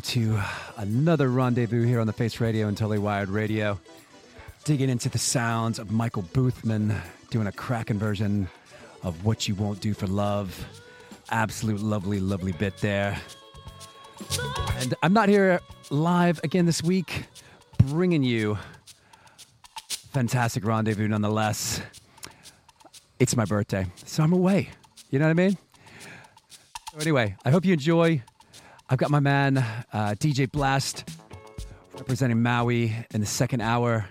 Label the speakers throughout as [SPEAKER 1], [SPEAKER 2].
[SPEAKER 1] To uh, another rendezvous here on the Face Radio and Totally Wired Radio. Digging into the sounds of Michael Boothman doing a cracking version of What You Won't Do for Love. Absolute lovely, lovely bit there. And I'm not here live again this week, bringing you fantastic rendezvous nonetheless. It's my birthday, so I'm away. You know what I mean? So, anyway, I hope you enjoy. I've got my man, uh, DJ Blast, representing Maui in the second hour.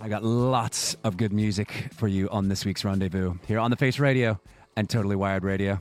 [SPEAKER 1] I got lots of good music for you on this week's rendezvous here on the Face Radio and Totally Wired Radio.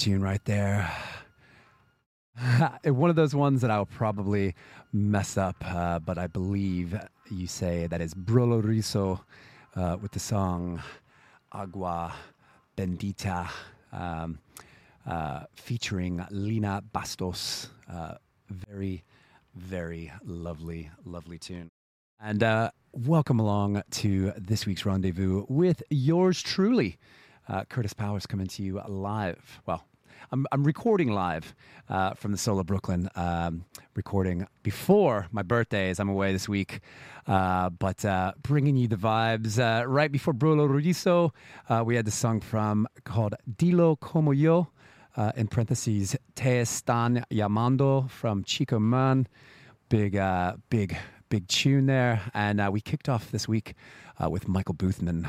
[SPEAKER 1] Tune right there. One of those ones that I'll probably mess up, uh, but I believe you say that is Brolo Riso uh, with the song Agua Bendita, um, uh, featuring Lina Bastos. Uh, very, very lovely, lovely tune. And uh, welcome along to this week's rendezvous with yours truly. Uh, Kurtis Powers coming to you live. Well, I'm, I'm recording live uh, from the Soul of Brooklyn, um, recording before my birthday as I'm away this week. Uh, but uh, bringing you the vibes. Uh, right before Brolo Riso, uh, we had the song from called Dilo Como Yo, uh, in parentheses, Te Están Llamando from Chico Mann. Big, big, big tune there. And we kicked off this week with Michael Boothman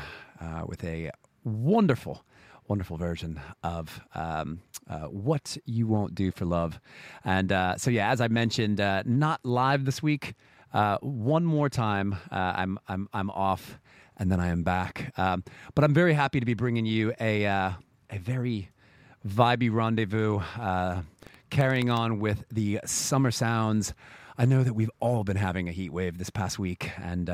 [SPEAKER 1] with a wonderful wonderful version of um, uh, What You Won't Do for Love. And uh, so, yeah, as I mentioned, uh, not live this week. Uh, one more time, uh, I'm, I'm, I'm off and then I am back. Um, but I'm very happy to be bringing you a, uh, a very vibey rendezvous, carrying on with the summer sounds. I know that we've all been having a heat wave this past week, and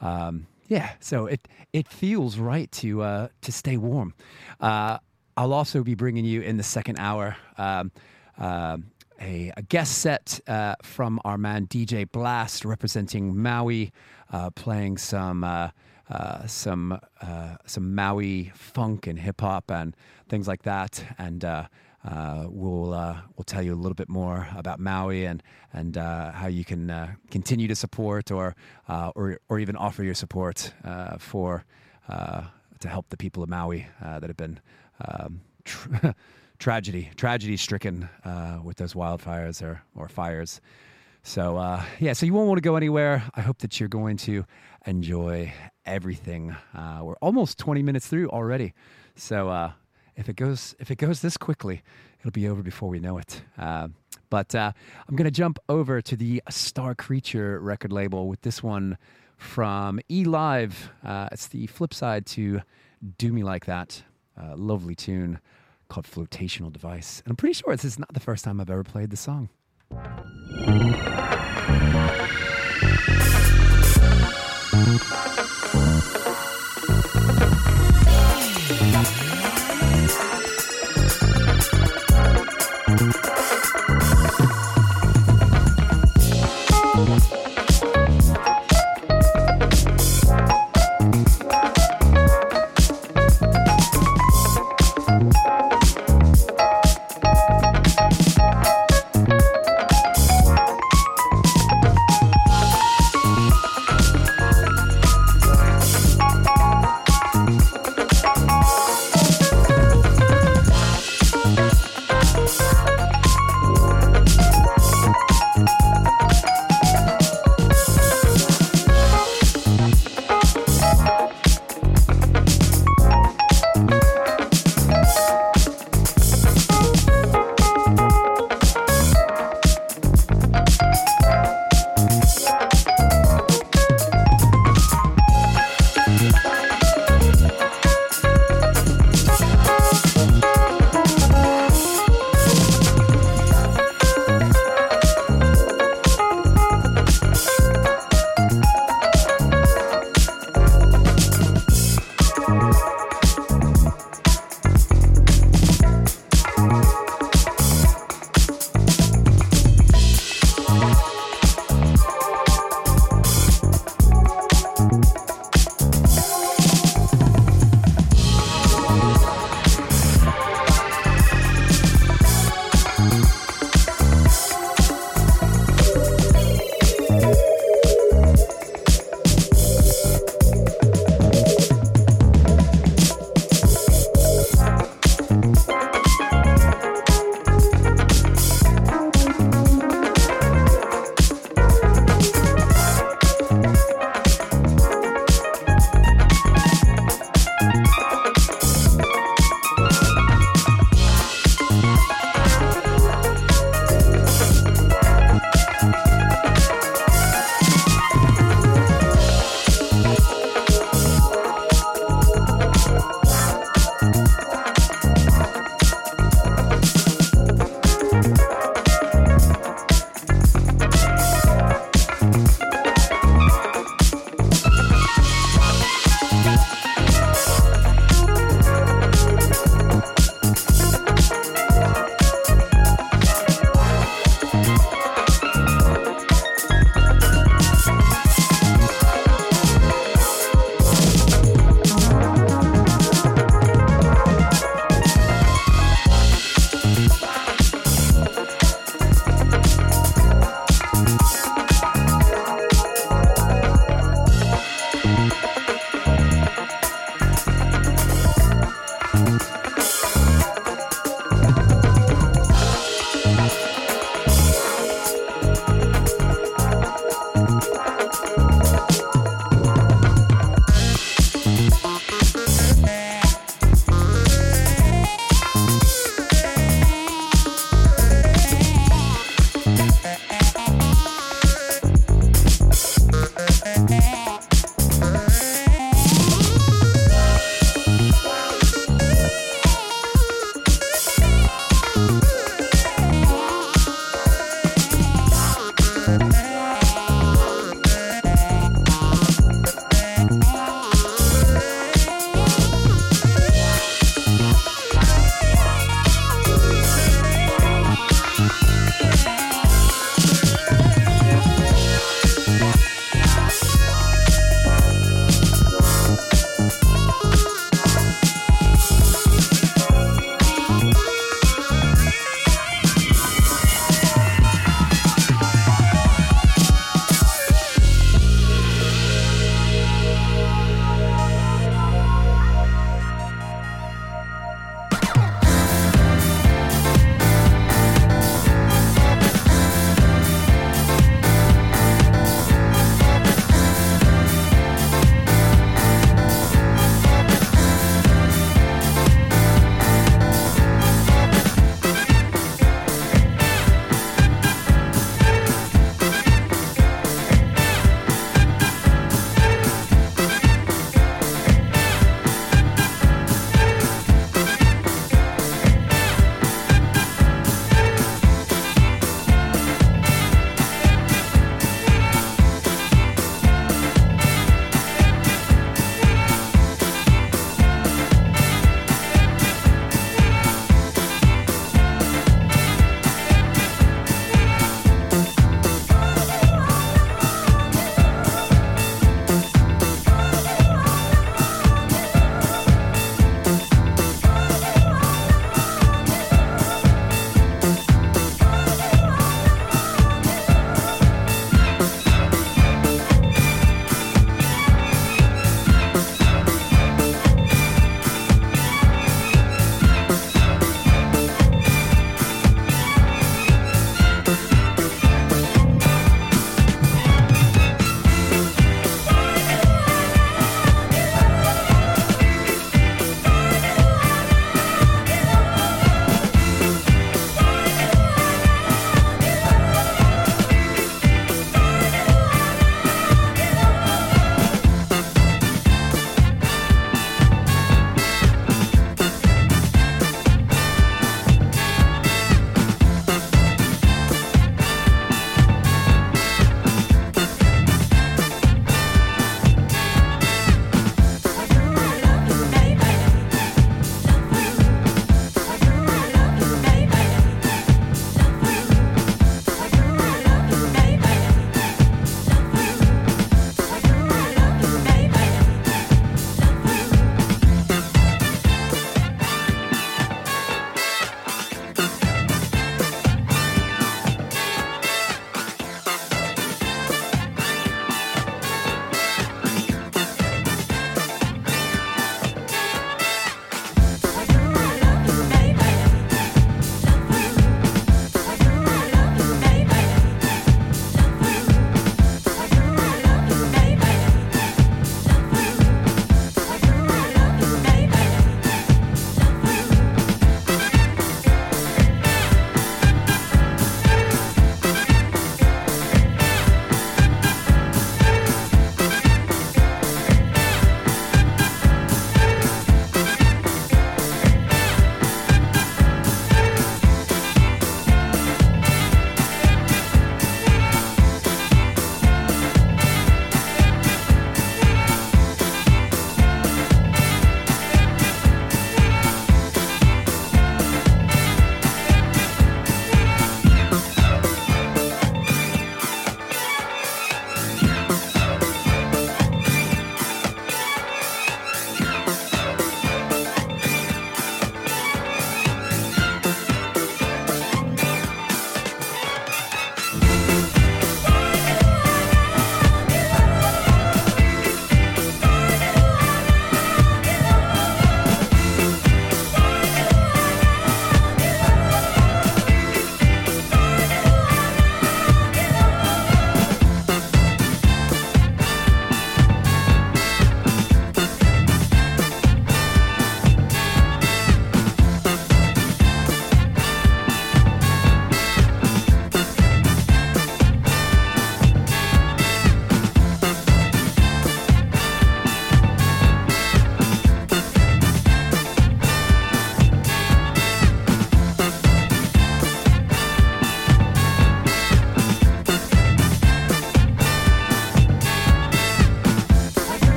[SPEAKER 1] um, yeah, so it it feels right to uh, to stay warm. Uh, I'll also be bringing you in the second hour um, uh, a, a, guest set uh, from our man DJ Blast, representing Maui, uh, playing some. Uh, some some Maui funk and hip hop and things like that, and uh, we'll uh, we'll tell you a little bit more about Maui and and uh, how you can uh, continue to support or uh, or or even offer your support uh, for to help the people of Maui that have been um, tra- tragedy tragedy stricken with those wildfires or or fires. So yeah, so you won't want to go anywhere. I hope that you're going to enjoy everything. we're almost 20 minutes through already, so if it goes if it goes this quickly, it'll be over before we know it. Uh, but uh, I'm going to jump over to the Star Creature record label with this one from E Live. Uh, it's the flip side to Do Me Like That. Lovely tune called Flotational Device. And I'm pretty sure this is not the first time I've ever played the song.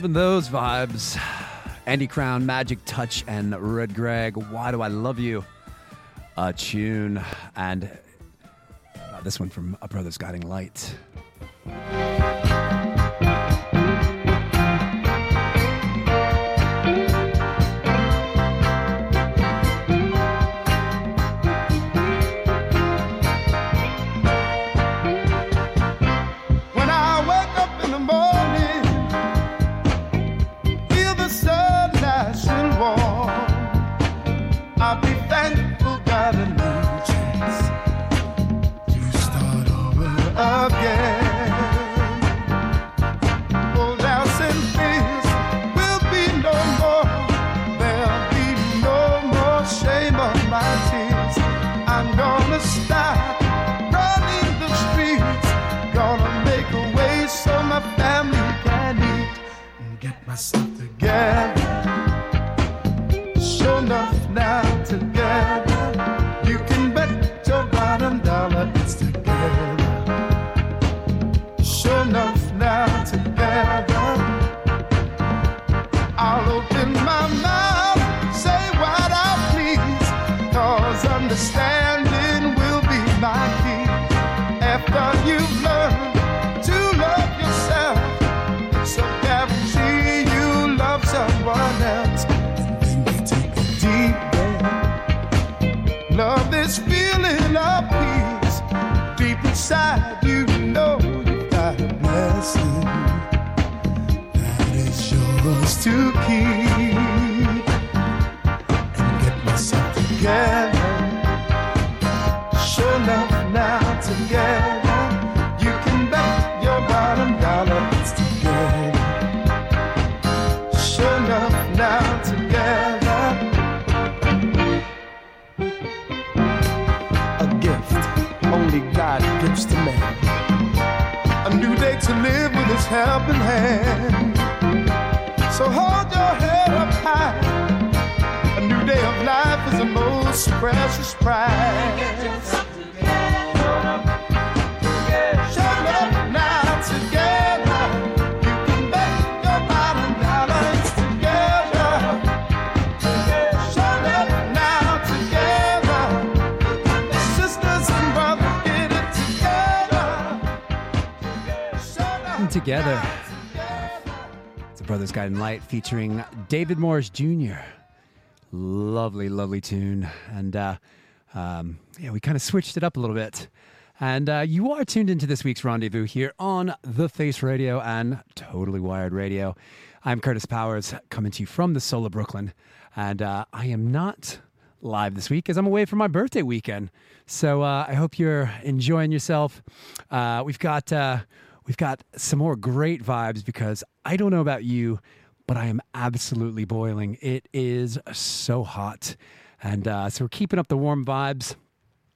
[SPEAKER 1] Loving those vibes. Andy Crown, Magic Touch, and Red Greg. Why do I love you? A tune, and uh, this one from A Brother's Guiding Light.
[SPEAKER 2] Hold your head up high. A new day of life is the most precious prize. Shut up together. Brothers
[SPEAKER 1] Guiding Light featuring David Morris Jr. Lovely, lovely tune. And uh, um, yeah, we kind of switched it up a little bit. And uh, you are tuned into this week's rendezvous here on The Face Radio and Totally Wired Radio. I'm Kurtis Powers coming to you from the soul of Brooklyn. And uh, I am not live this week as I'm away for my birthday weekend. So uh, I hope you're enjoying yourself. Uh, we've got uh, we've got some more great vibes because I don't know about you, but I am absolutely boiling. It is so hot, and uh, so we're keeping up the warm vibes.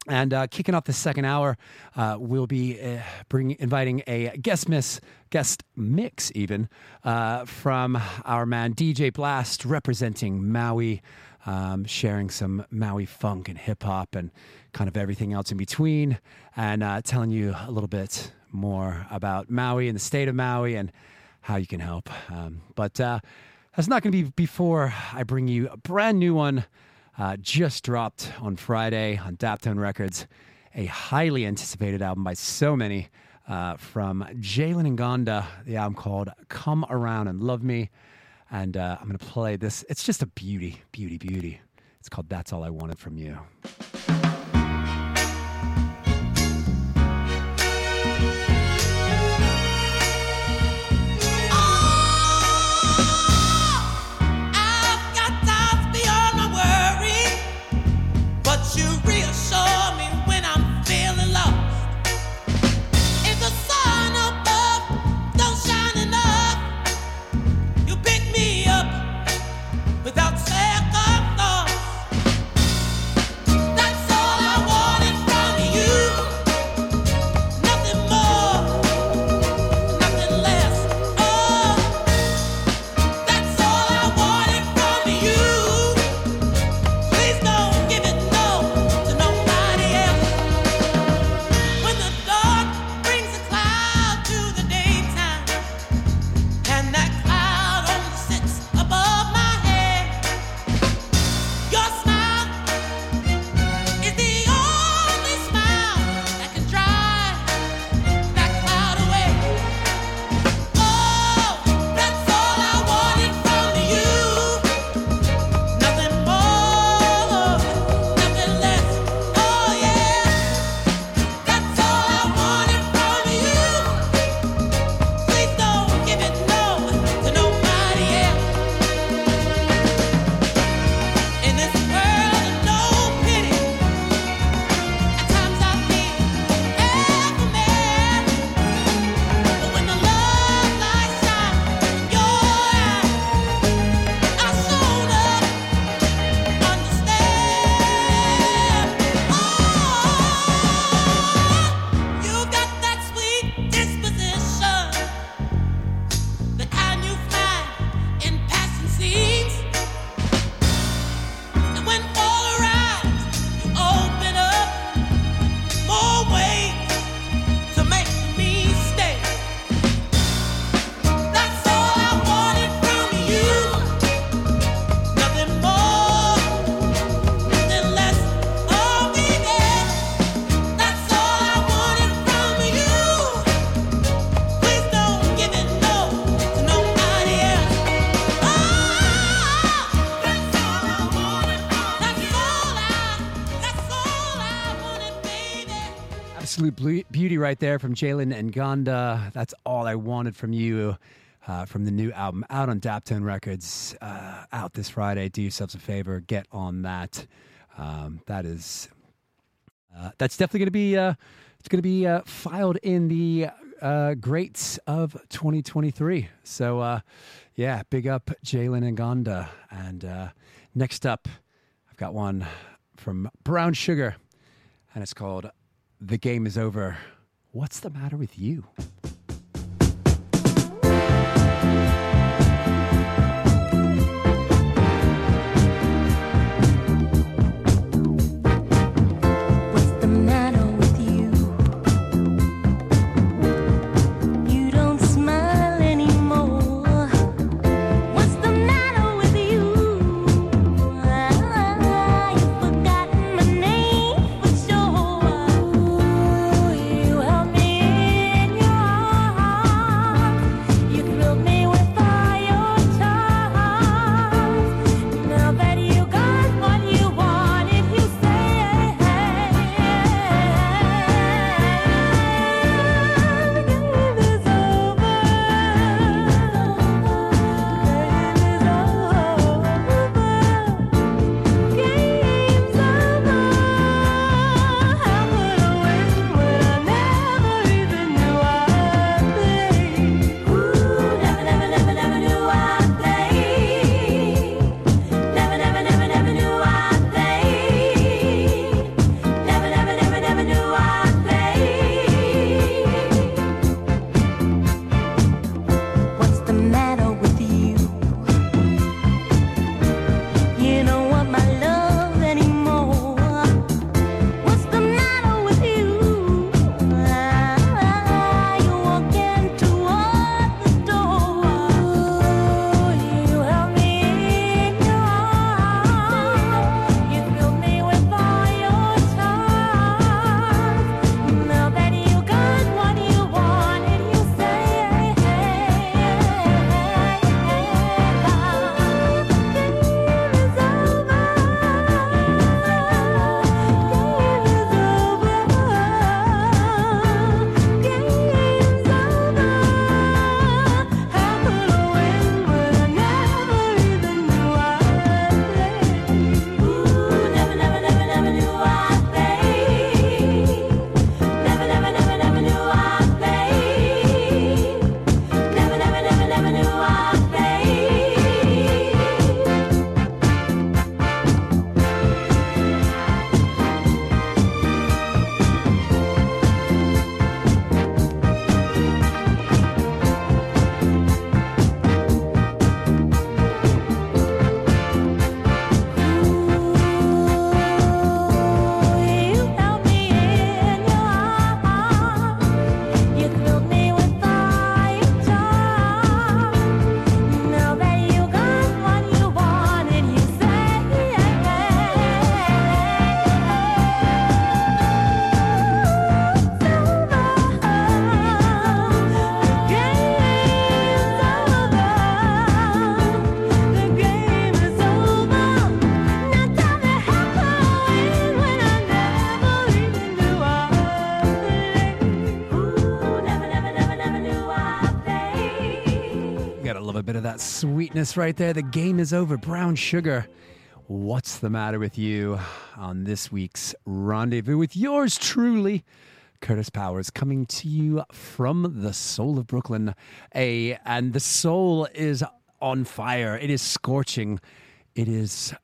[SPEAKER 1] And uh, kicking off the second hour, uh, we'll be uh, bring, inviting a guest miss, guest mix even, uh, from our man DJ Blast, representing Maui, um, sharing some Maui funk and hip hop and kind of everything else in between, and uh, telling you a little bit more about Maui and the state of Maui and how you can help. Um, but uh, that's not going to be before I bring you a brand new one uh, just dropped on Friday on Daptone Records. A highly anticipated album by so many uh, from Jalen Ngonda, the album called Come Around and Love Me. And uh, I'm going to play this. It's just a beauty, beauty, beauty. It's called That's All I Wanted From You.
[SPEAKER 3] Right there from Jalen Ngonda. That's all I wanted from you. Uh, from the new album out on Daptone Records, uh, out this Friday. Do yourselves a favor, get on that. Um, that is, uh, that's definitely going to be, uh, it's going to be uh, filed in the uh, greats of 2023. So, yeah, big up Jalen Ngonda. And next up, I've got one from Brown Sugar, and it's called "The Game Is Over." What's the matter with you? Sweetness right there. The game is over. Brown sugar. What's the matter with you on this week's rendezvous with yours truly, Kurtis Powers, coming to you from the soul of Brooklyn. A and the soul is on fire. It is scorching. It is,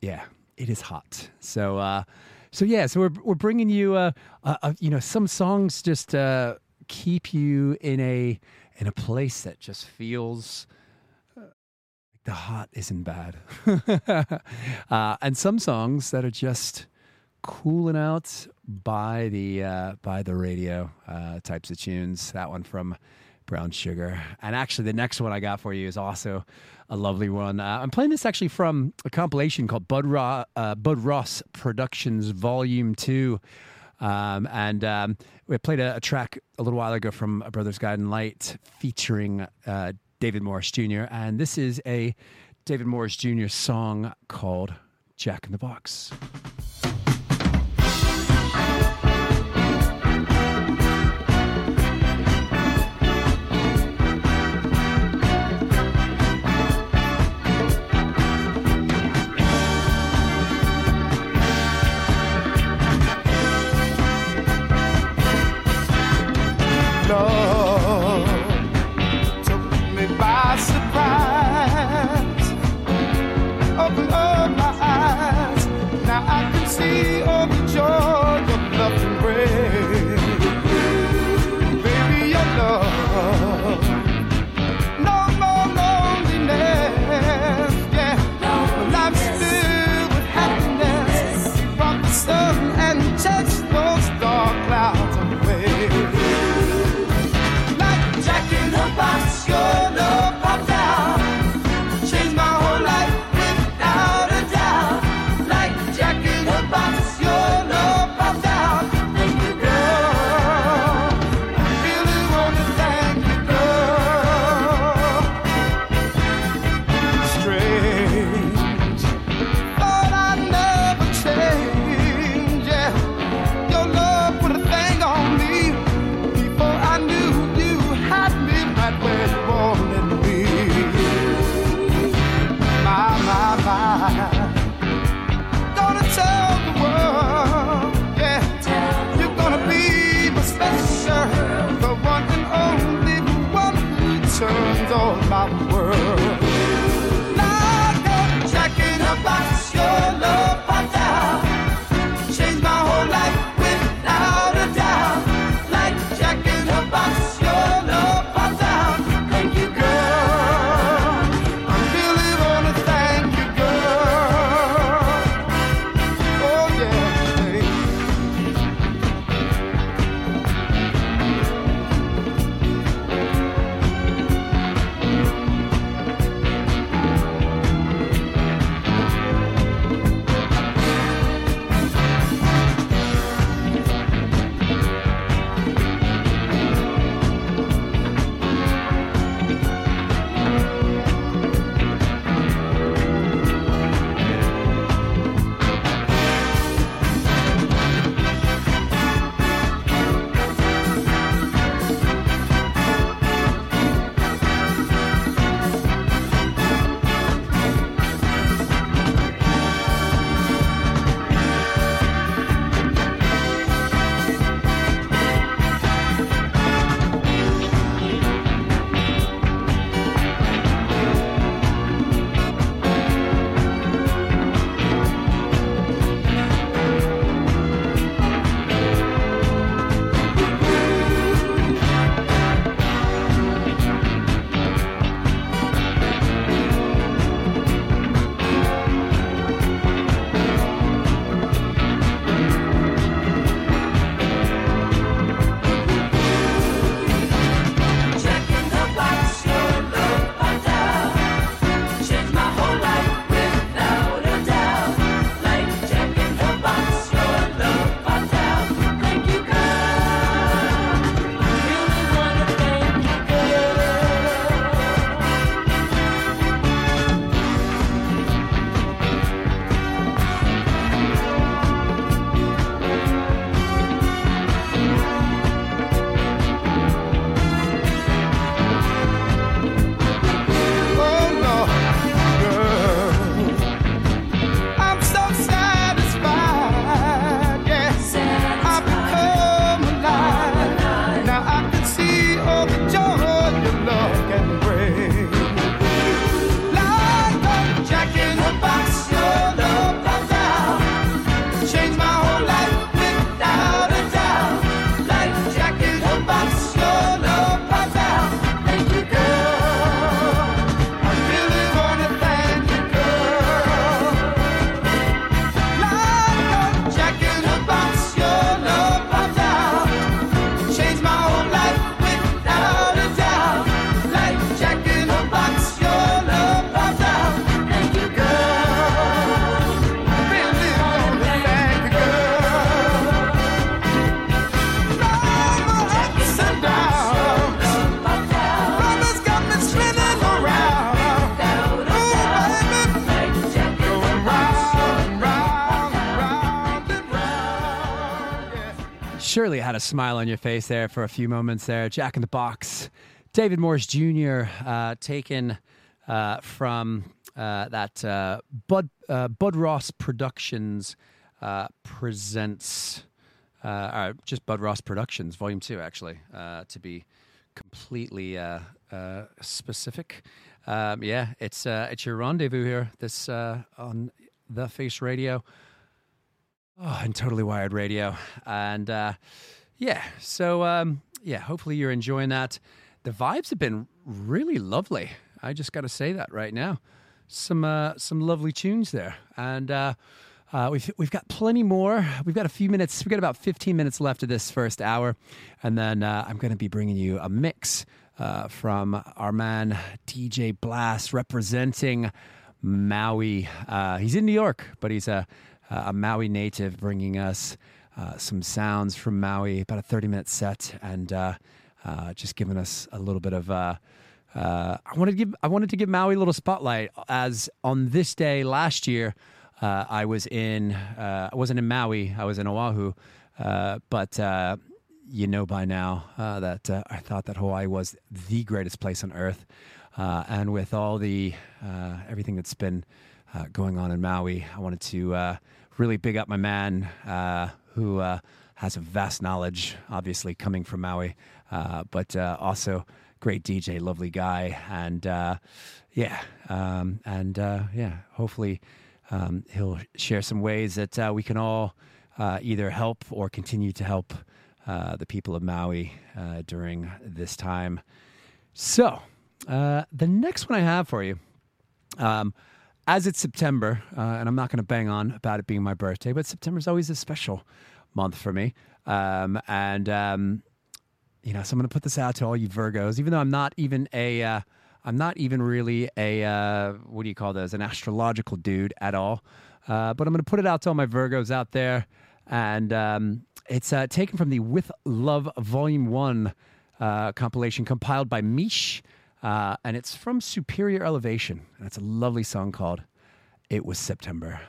[SPEAKER 3] yeah, it is hot. So, uh, so yeah, so we're we're bringing you, uh, uh, you know, some songs just uh, keep you in a in a place that just feels the hot isn't bad, uh, and some songs that are just cooling out by the uh, by the radio uh, types of tunes. That one from Brown Sugar, and actually the next one I got for you is also a lovely one. Uh, I'm playing this actually from a compilation called Bud, uh, Bud Ross Productions Volume Two. Um, and um, we played a, a track a little while ago from A Brother's and Light featuring uh, David Morris Jr., and this is a David Morris Jr. song called
[SPEAKER 2] Jack in the Box. No.
[SPEAKER 1] surely had a smile on your face there for a few moments there. Jack in the Box, David Morris Jr., uh, taken uh, from uh, that uh, Bud, uh, Bud Ross Productions uh, presents, or just Bud Ross Productions, Volume 2, actually, to be completely specific. Um, yeah, it's, it's your rendezvous here this on The Face Radio. Oh, and Totally Wired Radio. And uh, yeah, so um, yeah, hopefully you're enjoying that. The vibes have been really lovely. I just got to say that right now. Some uh, some lovely tunes there, and uh, uh, we've we've got plenty more. We've got a few minutes. We've got about 15 minutes left of this first hour, and then uh, I'm going to be bringing you a mix uh, from our man DJ Blast representing Maui. Uh, he's in New York, but he's a, a Maui native, bringing us uh, some sounds from Maui. About a 30 minute set, and uh, uh, just giving us a little bit of. Uh, uh, I wanted to give I wanted to give Maui a little spotlight as on this day last year uh, I was in uh, I wasn't in Maui I was in Oahu uh, but uh, you know by now uh, that uh, I thought that Hawaii was the greatest place on earth uh, and with all the uh, everything that's been uh, going on in Maui I wanted to uh, really big up my man uh, who uh, has a vast knowledge obviously coming from Maui uh, but uh, also great DJ, lovely guy, and uh, yeah, um, and yeah, hopefully um, he'll share some ways that we can all either help or continue to help the people of Maui during this time. So, the next one I have for you. Um, as it's September, uh, and I'm not going to bang on about it being my birthday, but September is always a special month for me. Um, and um, you know, so I'm going to put this out to all you Virgos, even though I'm not even a, uh, I'm not even really a, uh, what do you call those, an astrological dude at all. Uh, but I'm going to put it out to all my Virgos out there, and um, it's uh, taken from the With Love Volume One uh, compilation compiled by Mish, uh, and it's from Superior Elevation, it's a lovely song called "It Was September."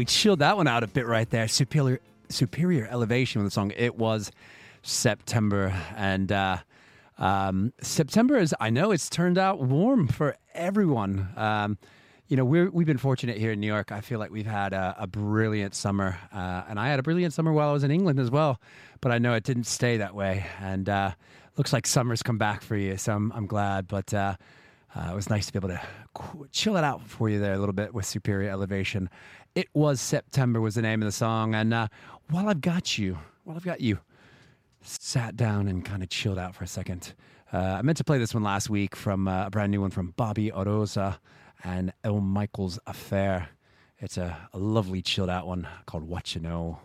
[SPEAKER 4] We chilled that one out a bit right there. Superior, superior elevation with the song. It was September, and uh, um, September is. I know it's turned out warm for everyone. Um, you know, we're, we've been fortunate here in New York. I feel like we've had a, a brilliant summer, uh, and I had a brilliant summer while I was in England as well. But I know it didn't stay that way, and uh, looks like summer's come back for you. So I'm, I'm glad. But uh, uh, it was nice to be able to chill it out for you there a little bit with Superior Elevation. It was September was the name of the song, and uh, while I've got you, while I've got you, sat down and kind of chilled out for a second. Uh, I meant to play this one last week from uh, a brand new one from Bobby Oroza and El Michels Affair. It's a, a lovely chilled out one called What You Know.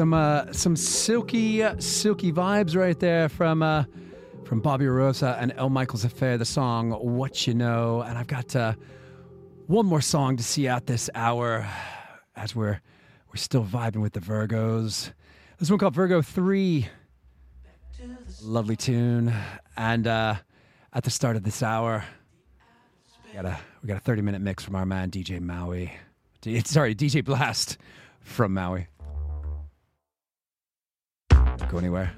[SPEAKER 4] Some uh, some silky, silky vibes right there from uh, from Bobby Oroza and El Michels Affair. The song "What You Know," and I've got uh, one more song to see out this hour as we're we're still vibing with the Virgos. This one called Virgo Three. Lovely tune, and uh, at the start of this hour, we got a we got a thirty minute mix from our man DJ Maui. D- sorry, DJ Blast from Maui. Go anywhere.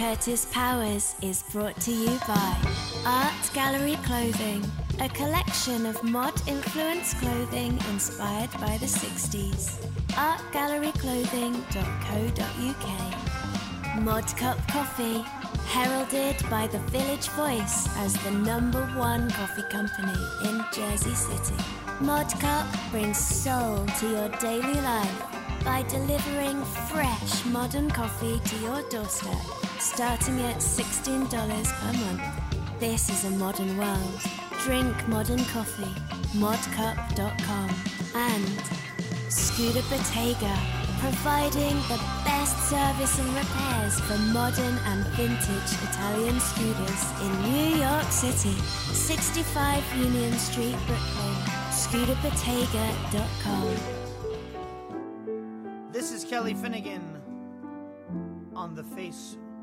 [SPEAKER 5] Kurtis Powers is brought to you by Art Gallery Clothing, a collection of mod influenced clothing inspired by the 60s. artgalleryclothing.co.uk. Mod Cup Coffee, heralded by the Village Voice as the number one coffee company in Jersey City. Mod Cup brings soul to your daily life by delivering fresh modern coffee to your doorstep, starting at $16 per month. This is a modern world. Drink modern coffee. Modcup.com and Scooter Bottega, providing the best service and repairs for modern and vintage Italian scooters in New York City. 65 Union Street, Brooklyn. ScooterBottega.com.
[SPEAKER 6] This is Kelly Finnigan on the Face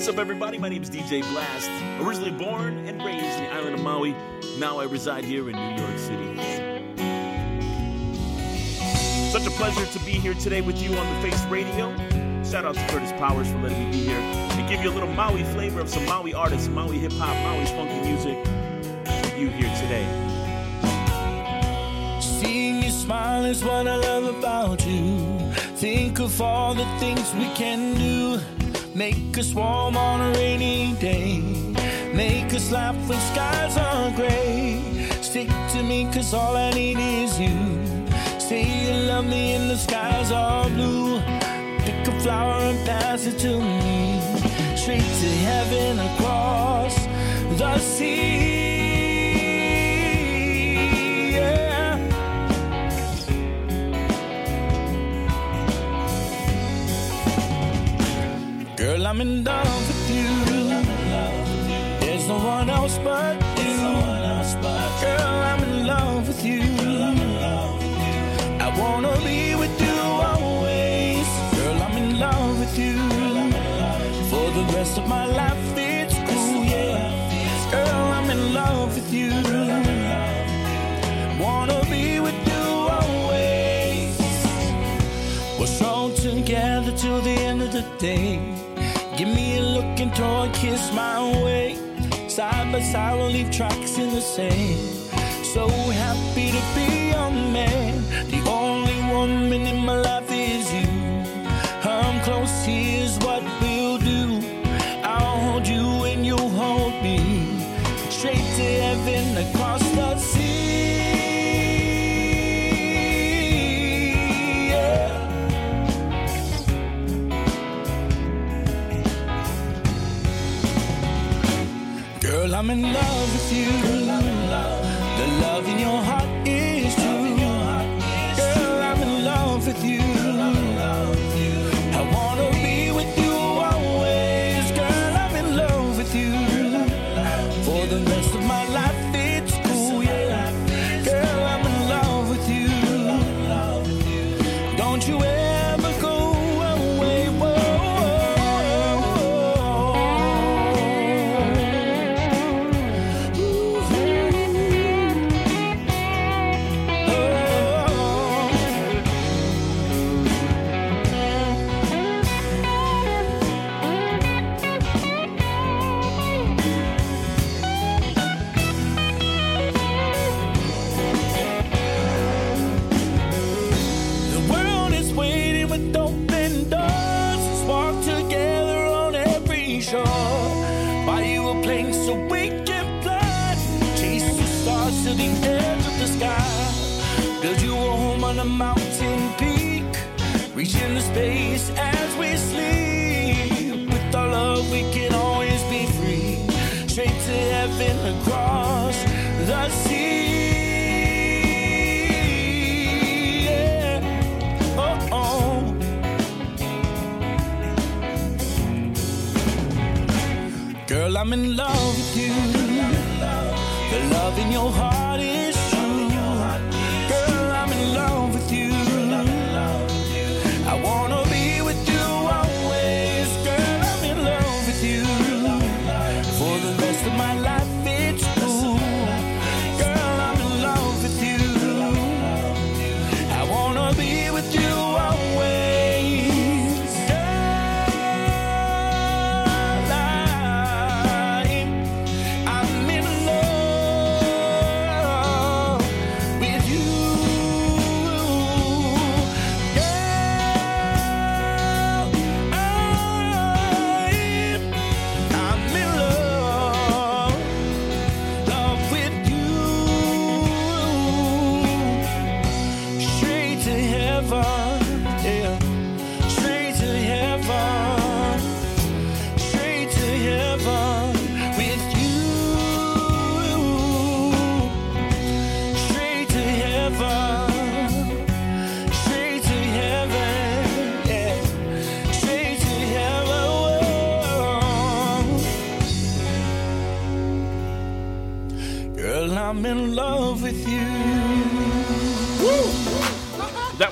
[SPEAKER 7] What's up, everybody? My name is DJ Blast. Originally born and raised in the island of Maui. Now I reside here in New York City. Such a pleasure to be here today with you on the Face Radio. Shout out to Kurtis Powers for letting me be here and give you a little Maui flavor of some Maui artists, Maui hip hop, Maui's funky music you here today.
[SPEAKER 8] Seeing you smile is what I love about you. Think of all the things we can do. Make us warm on a rainy day. Make us laugh when skies are gray. Stick to me, cause all I need is you. Say you love me and the skies are blue. Pick a flower and pass it to me. Straight to heaven across the sea. Girl, I'm in love with you. There's no one else but you. Girl, I'm in love with you. I wanna be with you always. Girl, I'm in love with you. For the rest of my life, it's cool, yeah. Girl, I'm in love with you. Wanna be with you always. We're strong together till the end of the day. And kiss my way. Side by side, we'll leave tracks in the sand. So happy to be your man. The only woman in I'm in love with you. The love in your heart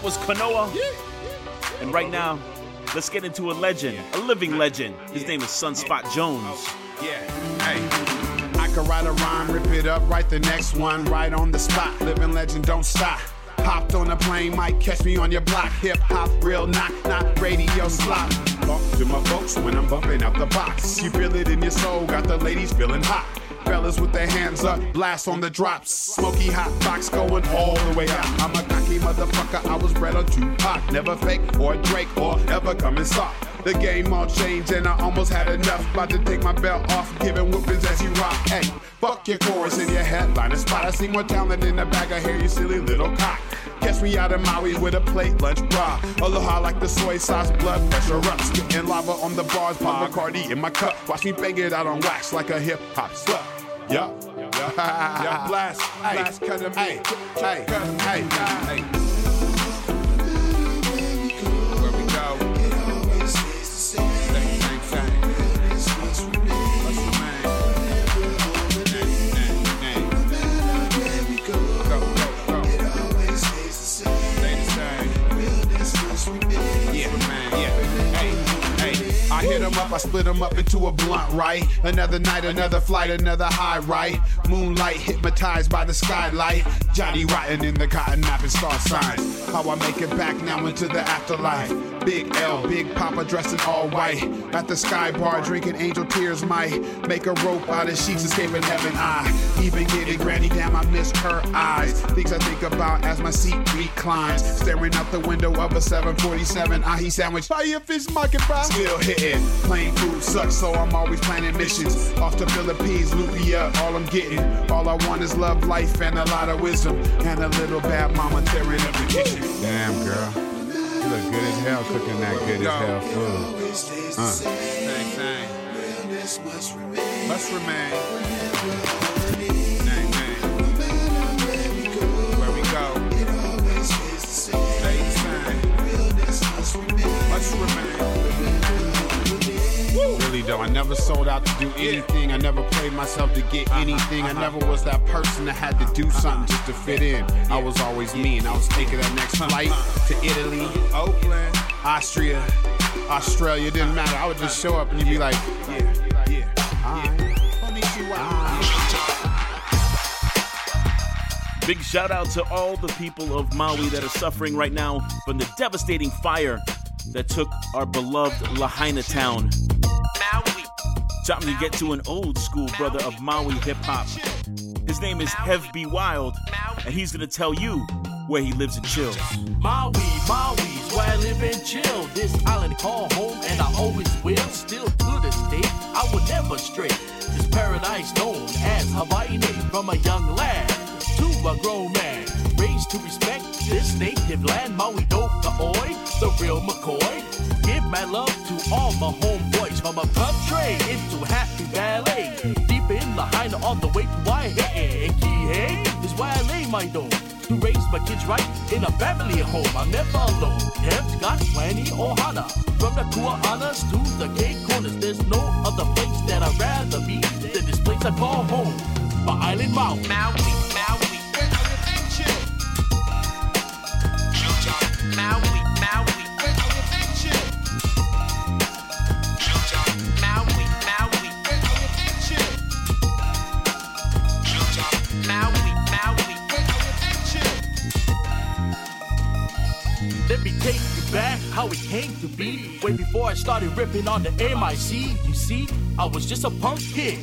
[SPEAKER 7] was Kanoa. And right now, let's get into a legend, a living legend. His name is Sunspot Jones.
[SPEAKER 9] Yeah, hey. I could write a rhyme, rip it up, write the next one right on the spot. Living legend, don't stop. Hopped on a plane, might catch me on your block. Hip hop, real knock, not radio slop. Talk to my folks when I'm bumping out the box. You feel it in your soul, got the ladies feeling hot. Fellas with their hands up, blast on the drops. Smoky hot box going all the way out. I'm a cocky motherfucker, I was bred on Tupac. Never fake or Drake or ever coming soft. The game all changed and I almost had enough. About to take my belt off, giving whoopings as you rock. Hey, fuck your chorus in your headline spot. I see more talent in the bag of hair, you silly little cock. Guess we out of Maui with a plate lunch bra. Aloha like the soy sauce, blood pressure up. Spitting lava on the bars, pop Bacardi in my cup. Watch me bang it out on wax like a hip hop slut. Yup. Yup. Yeah, blast, blast, cut him, hey, hey, hey, hey. Hey. I hit 'em up, I split 'em up into a blunt, right? Another night, another flight, another high, right? Moonlight hypnotized by the skylight. Johnny Rotten in the cotton napping star signs. How I make it back now into the afterlife. Big L, Big Papa dressed in all white. At the sky bar drinking angel tears might make a rope out of sheets escaping heaven. I even getting granny damn, I miss her eyes. Things I think about as my seat reclines. Staring out the window of a 747 ahi sandwich. Fire fish market fry. Still hitting. Plain food sucks, so I'm always planning missions. Off to Philippines, Lupia, all I'm getting. All I want is love, life, and a lot of wisdom. And a little bad mama tearing up the kitchen. Damn, girl. You look good as hell cooking that good as hell food. Uh. Same, same. Must remain. Though, I never sold out to do anything. I never played myself to get uh-huh. anything. I uh-huh. never was that person that had to do uh-huh. something just to fit in. I was always me, and I was taking that next flight to Italy, Oakland, Austria, Australia. Didn't matter. I would just show up and you'd be like, yeah, yeah, alright.
[SPEAKER 7] Big shout out to all the people of Maui that are suffering right now from the devastating fire that took our beloved Lahaina town. Time to get to an old school brother of Maui hip hop. His name is Hev B. Wild, and he's gonna tell you where he lives and chills.
[SPEAKER 10] Maui, Maui's where I live and chill. This island call home, and I always will. Still to this day, I will never stray. This paradise known as Hawaii from a young lad to a grown man. Raised to respect this native land, Maui Noka Oi, the real McCoy. Give my love to all my homeboys from a country into happy ballet. Deep in Lahaina on the way to Waihee. Kihei is where I lay my dome. To raise my kids right in a family home. I'm never alone. Heaven's got plenty ohana. From the Kuahanas to the Cape Corners, there's no other place that I'd rather be than this place I call home. My island. Maui, Maui. Maui, Let me take you back how it came to be. Way before I started ripping on the MIC. You see, I was just a punk kid.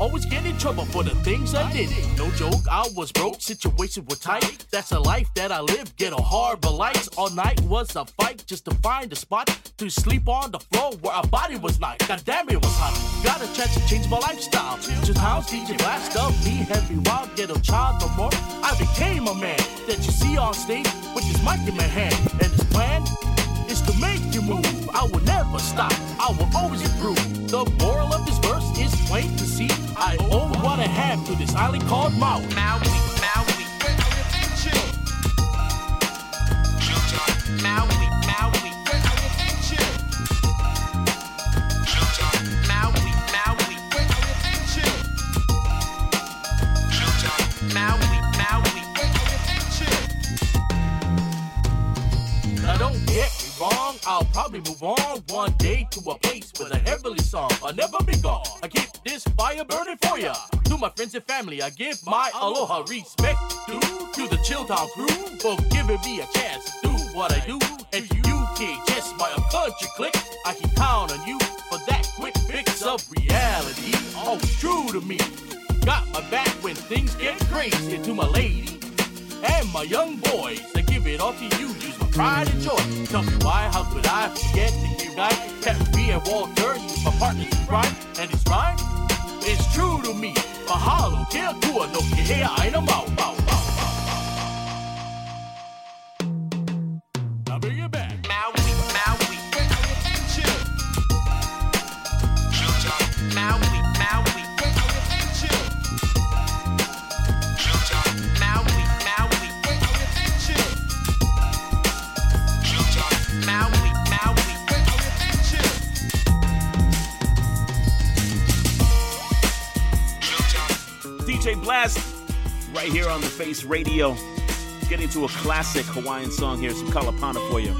[SPEAKER 10] Always get in trouble for the things I did. No joke, I was broke, situations were tight. That's a life that I lived, ghetto harbor lights. All night was a fight just to find a spot to sleep on the floor where our body was nice. God damn it was hot. Got a chance to change my lifestyle. Just house DJ blast up, me heavy wild, get a child no more. I became a man that you see on stage with his mic in my hand. And this plan is to make you move. I will never stop. I will always improve. The moral of this verse is plain to see. I owe what I have to this island called Maui. Maui, Maui. Maui, Maui. Maui, Maui. Wrong, I'll probably move on one day to a place with a heavenly song. I'll never be gone. I keep this fire burning for ya. To my friends and family, I give my aloha respect to, to the Chill Town crew for giving me a chance to do what I do. And you, kid, just my country click. I can count on you for that quick fix of reality. Oh, Always true to me. Got my back when things get crazy. To my lady and my young boys. I give it all to you. Use my pride and joy. Tell me why, how could I forget you guys kept me and Walter? My partner in crime, and his rhyme is true to me. Mahalo, kia kua no ke hea aina mau, mau, mau. Now bring it back.
[SPEAKER 11] Blast, right here on the Face Radio. Get into a classic Hawaiian song here, some Kalapana for you.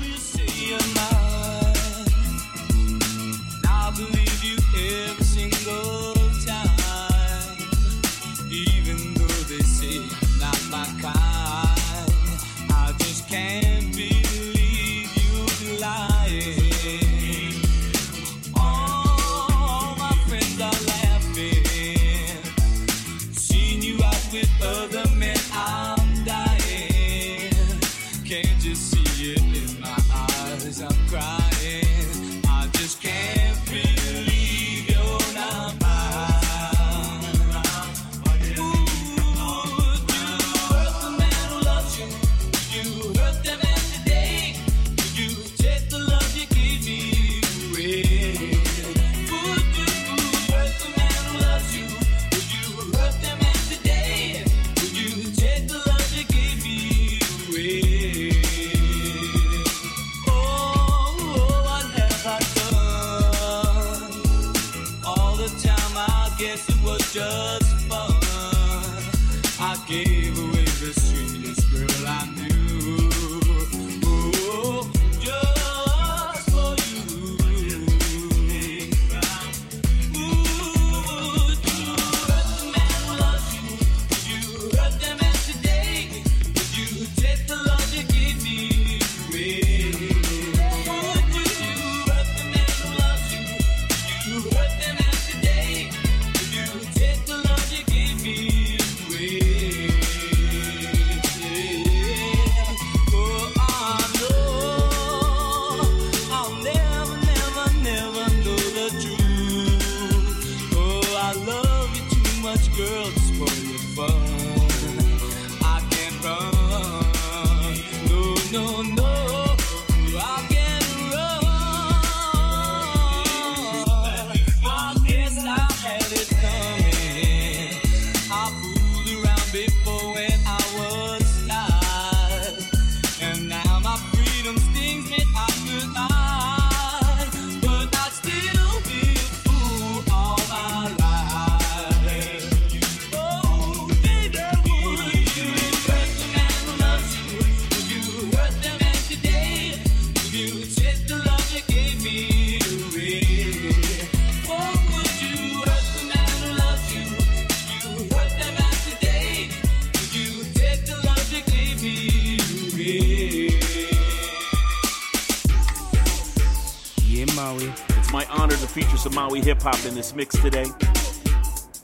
[SPEAKER 7] Feature some Maui hip hop in this mix today.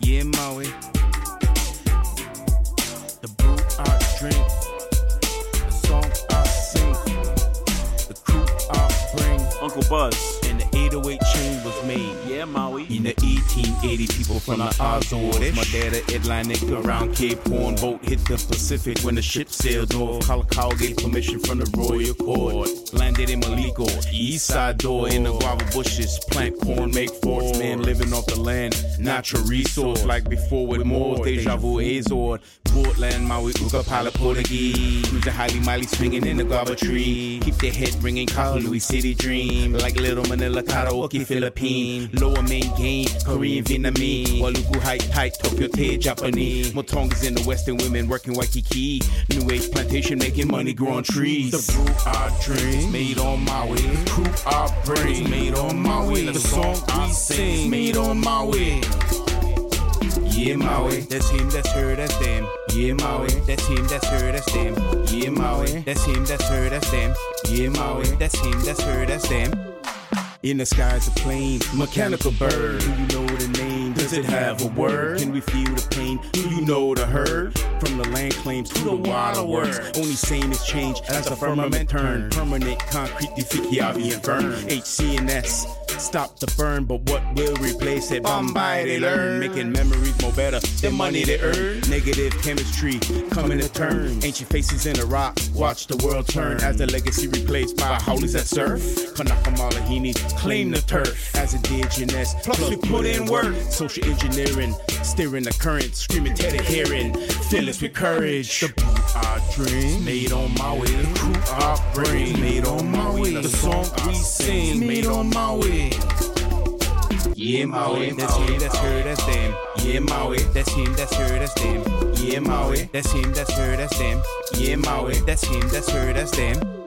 [SPEAKER 12] Yeah, Maui. The brew I drink, the song I sing, the crew I bring.
[SPEAKER 7] Uncle Buzz.
[SPEAKER 12] And the 808 chain was made.
[SPEAKER 7] Yeah, Maui.
[SPEAKER 12] In the 1880, people from the Azores. My dad at Atlantic around Cape Horn. Boat hit the Pacific when the ship sailed off. Kalakaua gave permission from the Royal Court. Landed in Maliko, east side door in the guava bushes. Plant corn, make forts. Man living off the land. Natural resource like before with more. Deja vu Azor. Portland, Maui, Uka, Pala, Portuguese. Cruise a highly miley swinging in the guava tree. Keep their head ringing, call Louis City Dream. Like Little Manila, Karaoke, Philippine. Lower main game, Korean, Vietnamese. Wailuku, height, height, Tokyo, Te, Japanese. Motongas in the Western women working Waikiki. New age plantation making money growing trees. The brew I drink, made on Maui. The crew I bring, made on Maui. The song I sing, made on Maui. Yeah, Maui. That's him, that's her, that's them. Yeah, Maui. That's him, that's her, that's them. Yeah, Maui. That's him, that's her, that's them. Yeah, Maui. That's him, that's her, that's them. In the sky's a plane, mechanical bird. Do you know the name? Does it have a word? Can we feel the pain? Do you know the herd? From the land claims to the waterworks. Only same is change as the firmament turn. Permanent concrete deficiavi and burn. HCNS. Stop the burn, but what will replace it? Bombay they learn, making memories more better than money they earn. Negative chemistry coming to turn. Ancient faces in the rock, watch the world turn as the legacy replaced by haoles that surf. Kanaka Malihini claim the turf as indigenous. Plus we put in work, social engineering, steering the current, screaming Teddy hearing, fill us with courage. The brew I dream, made on Maui. The crew I bring, made on Maui. The song we sing, made on Maui. Yeah, Maui, that's him, that's her, that's them. Yeah, Maui, that's him, that's her, that's them. Yeah, Maui, that's him, that's her, that's them. Yeah, Maui, that's him, that's her, that's them.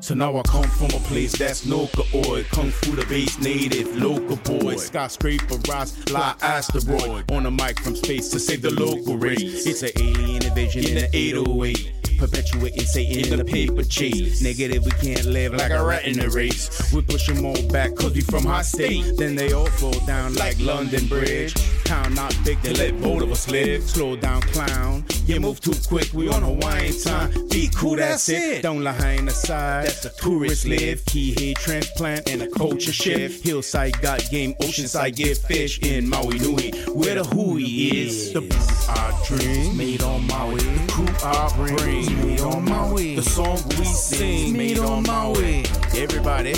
[SPEAKER 12] So now I come from a place that's Noka Oi, Kung Fu the base native, local boy. Skyscraper rise, fly asteroid. On a mic from space to save the local race. It's an alien invasion in the 808. Perpetuating Satan in the paper chase. Negative, we can't live like a rat in a race. We push them all back cause we from high state. Then they all fall down like London Bridge. Town not big, they let both of us live. Slow down, clown. You move too quick, we on Hawaiian time. Be cool, that's it. Don't lie in the side. That's the tourists live. Key head transplant and a culture shift. Hillside got game, oceanside get fish in Maui Nui. Where the hui is. The brew I drink, made on Maui. The crew I bring, made on Maui. The song we sing, made on Maui. Everybody,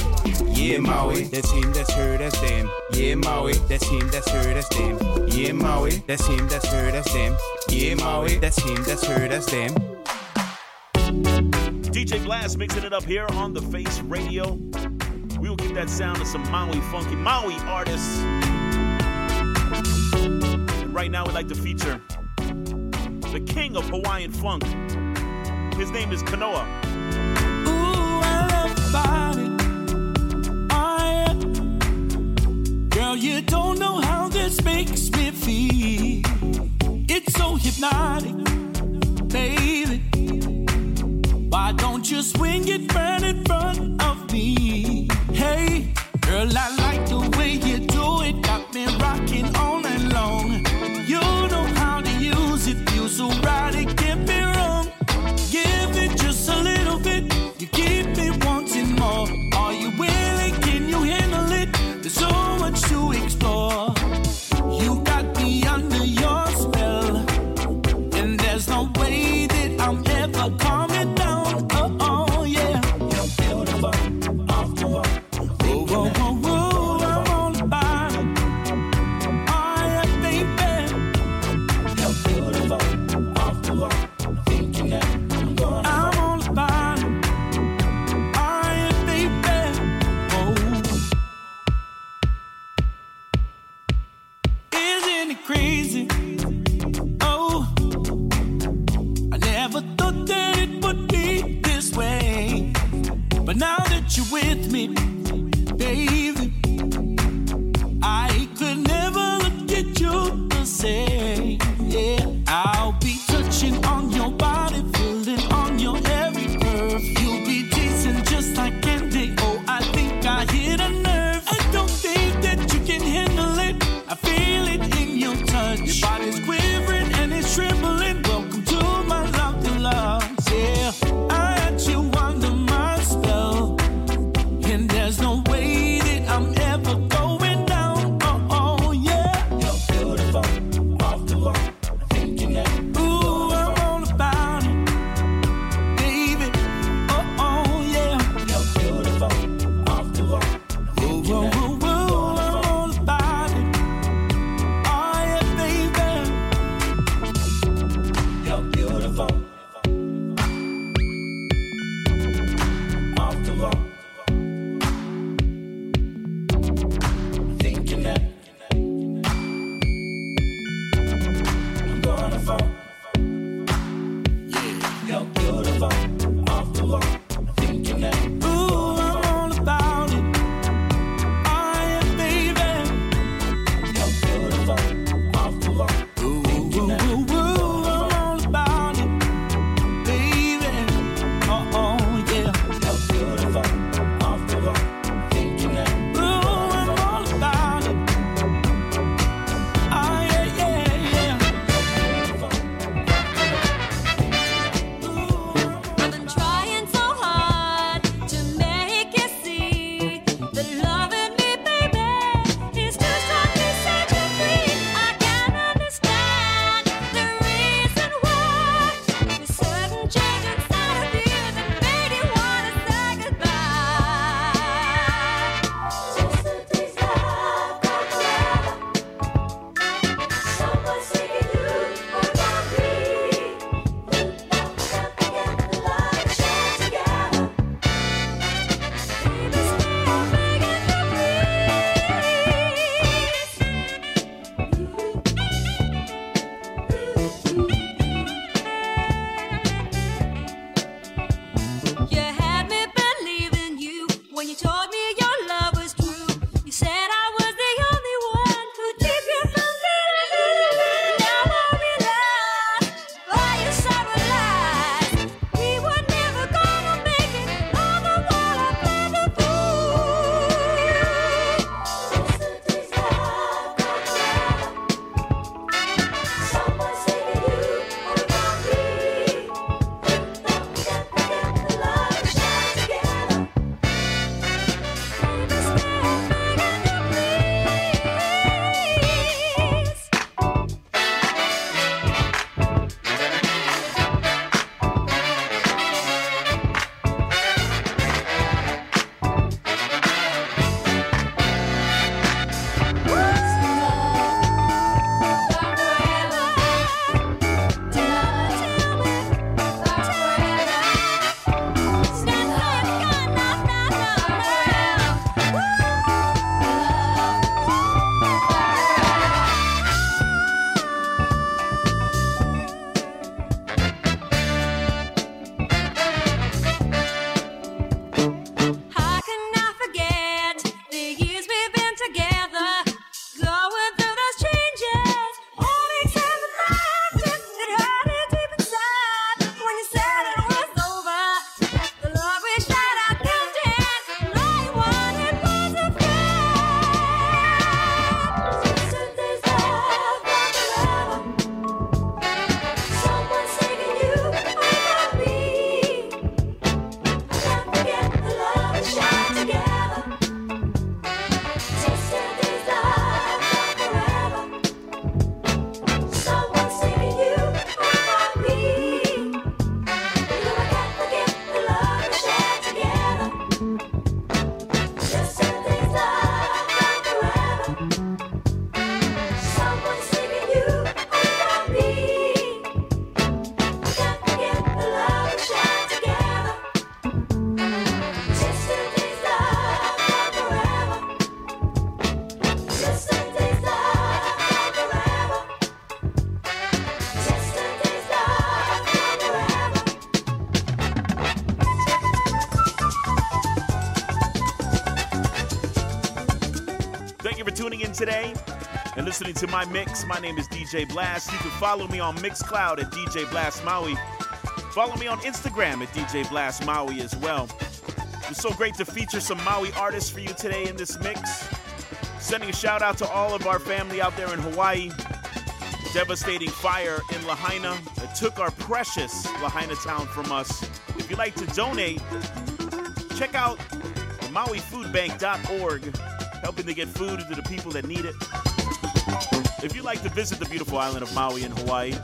[SPEAKER 12] yeah, Maui. That's him, that's her, that's them. Yeah, Maui. That's him, that's her, that's them. Yeah, Maui. That's him, that's her, that's them. Yeah, Maui. That's him, that's her, that's them.
[SPEAKER 7] DJ Blast mixing it up here on the Face Radio. We will get that sound of some Maui funky Maui artists. And right now, we'd like to feature the king of Hawaiian funk. His name is Kanoa.
[SPEAKER 8] Ooh, I love. I oh, Girl, you don't know how this makes me feel. It's so hypnotic, baby. Why don't you swing it right in front of me? Hey, girl, I like the way you do it. Got me rocking all night long. You know how to use it. Feels so right, with me, baby,
[SPEAKER 7] won't to my mix. My name is DJ Blast. You can follow me on Mixcloud at DJ Blast Maui. Follow me on Instagram at DJ Blast Maui as well. It's so great to feature some Maui artists for you today in this mix. Sending a shout out to all of our family out there in Hawaii. Devastating fire in Lahaina that took our precious Lahaina town from us. If you'd like to donate, check out MauiFoodBank.org, helping to get food to the people that need it. If you'd like to visit the beautiful island of Maui in Hawaii,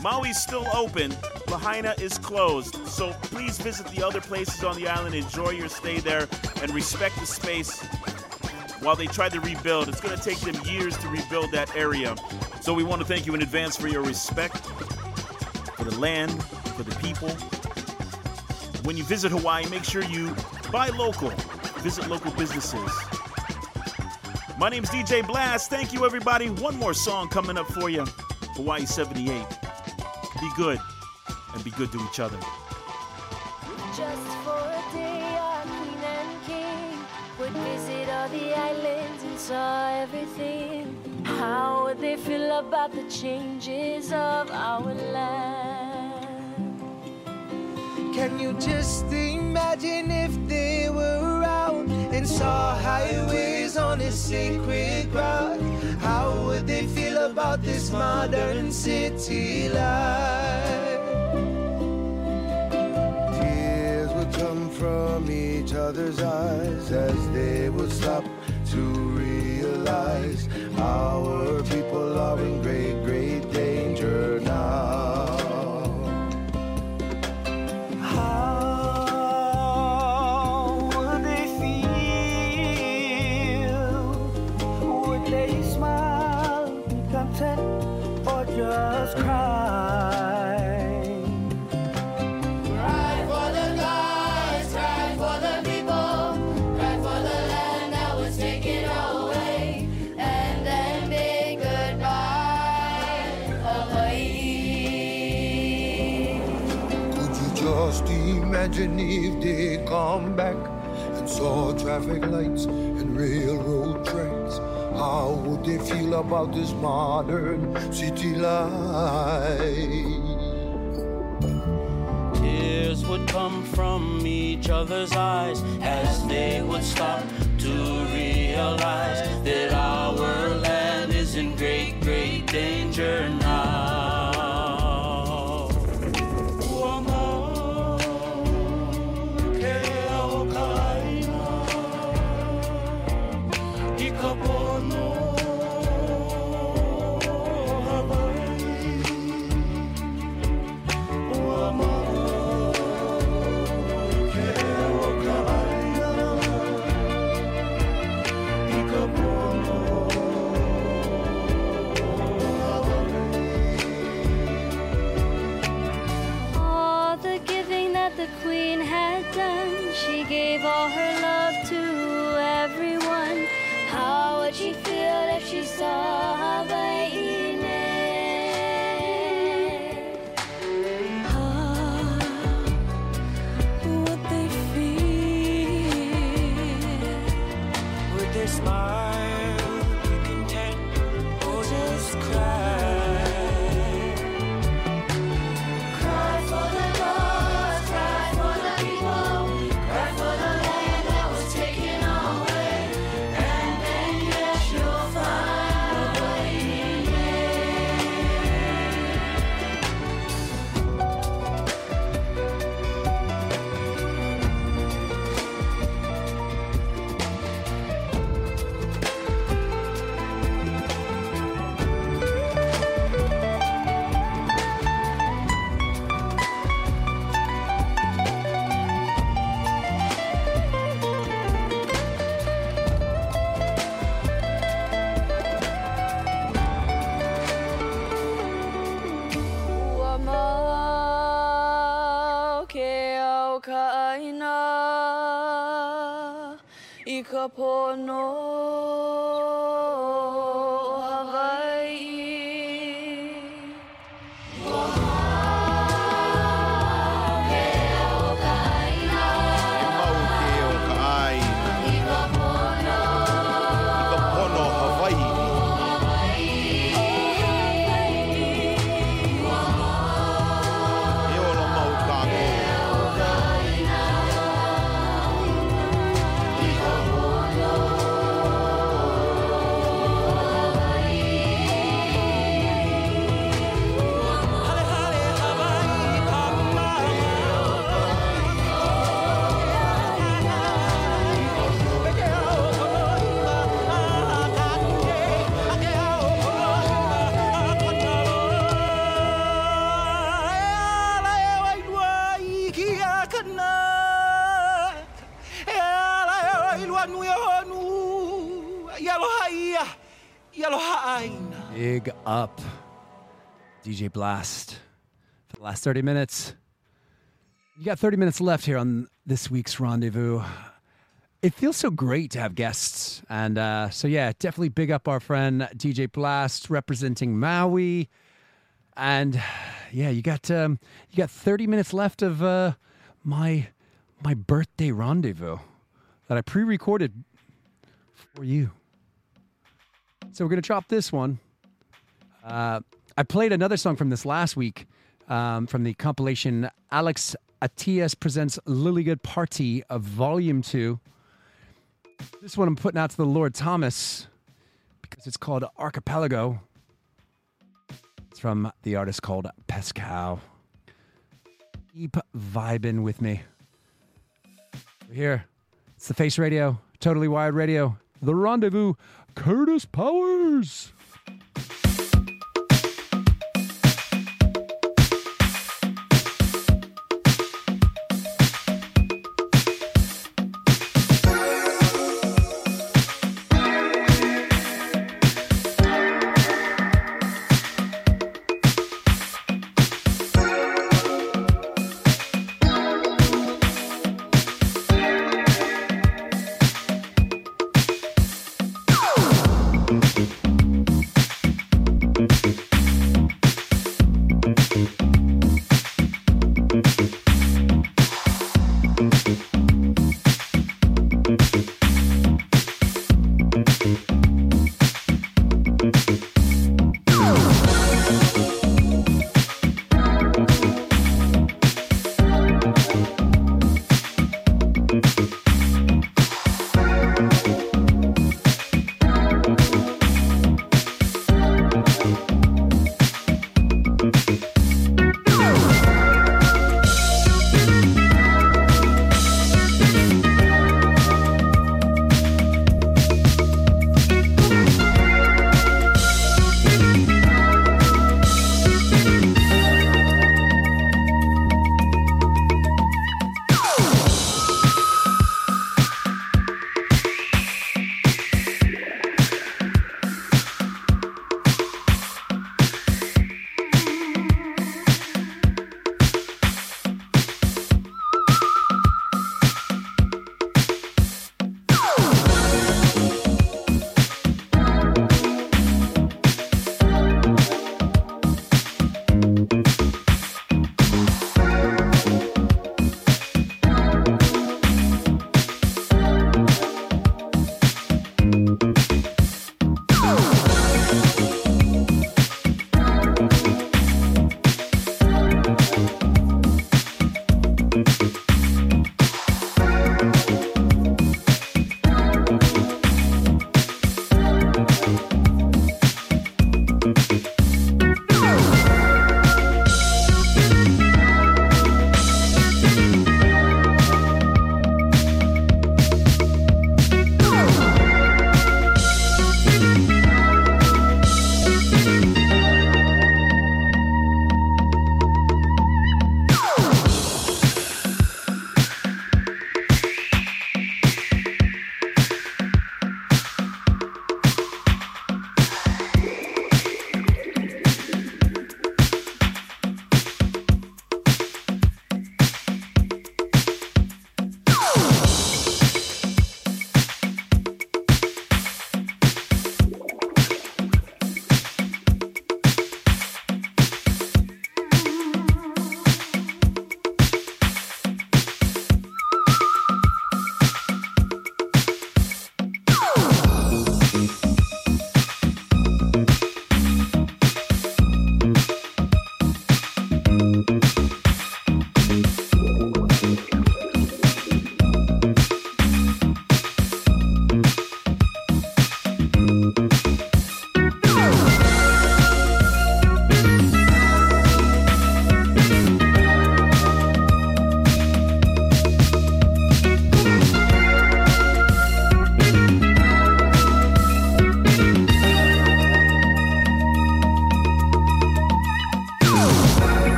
[SPEAKER 7] Maui's still open. Lahaina is closed. So please visit the other places on the island, enjoy your stay there, and respect the space while they try to rebuild. It's going to take them years to rebuild that area. So we want to thank you in advance for your respect for the land, for the people. When you visit Hawaii, make sure you buy local, visit local businesses. My name's DJ Blast. Thank you, everybody. One more song coming up for you Hawaii 78. Be good and be good to each other.
[SPEAKER 13] Just for a day, our queen and king would visit all the islands and saw everything. How would they feel about the changes of our land?
[SPEAKER 2] Can you just imagine if they were around and saw highways on a sacred ground? How would they feel about this modern city life? Tears would come from each other's eyes as they would stop to realize our people are in great, come back and saw traffic lights and railroad tracks? How would they feel about this modern city life?
[SPEAKER 3] Tears would come from each other's eyes as they would stop to realize that our land is in great, great danger
[SPEAKER 1] 啊。DJ Blast, for the last 30 minutes. You got 30 minutes left here on this week's rendezvous. It feels so great to have guests. And uh, so, yeah, definitely big up our friend DJ Blast representing Maui. And yeah, you got um, you got 30 minutes left of uh, my my birthday rendezvous that I pre-recorded for you. So we're gonna chop this one. Uh, I played another song from this last week um, from the compilation Alex Atias presents Lilygood Party of Volume Two. This one I'm putting out to the Lord Thomas because it's called Archipelago. It's from the artist called Pascal. Keep vibing with me. We're here. It's the Face Radio, Totally Wired Radio, The Rendezvous, Kurtis Powers.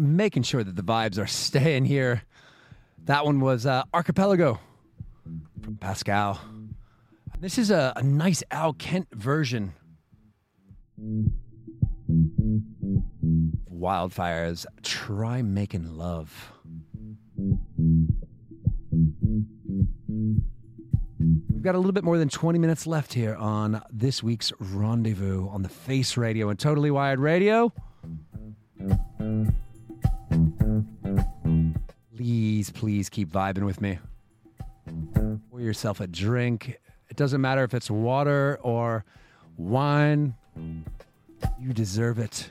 [SPEAKER 1] Making sure that the vibes are staying here. That one was uh, Archipelago from Pascal. This is a, a nice Al Kent version. Wildfires, try making love. We've got a little bit more than 20 minutes left here on this week's rendezvous on the Face Radio and Totally Wired Radio. Please, please keep vibing with me. Pour yourself a drink. It doesn't matter if it's water or wine. You deserve it.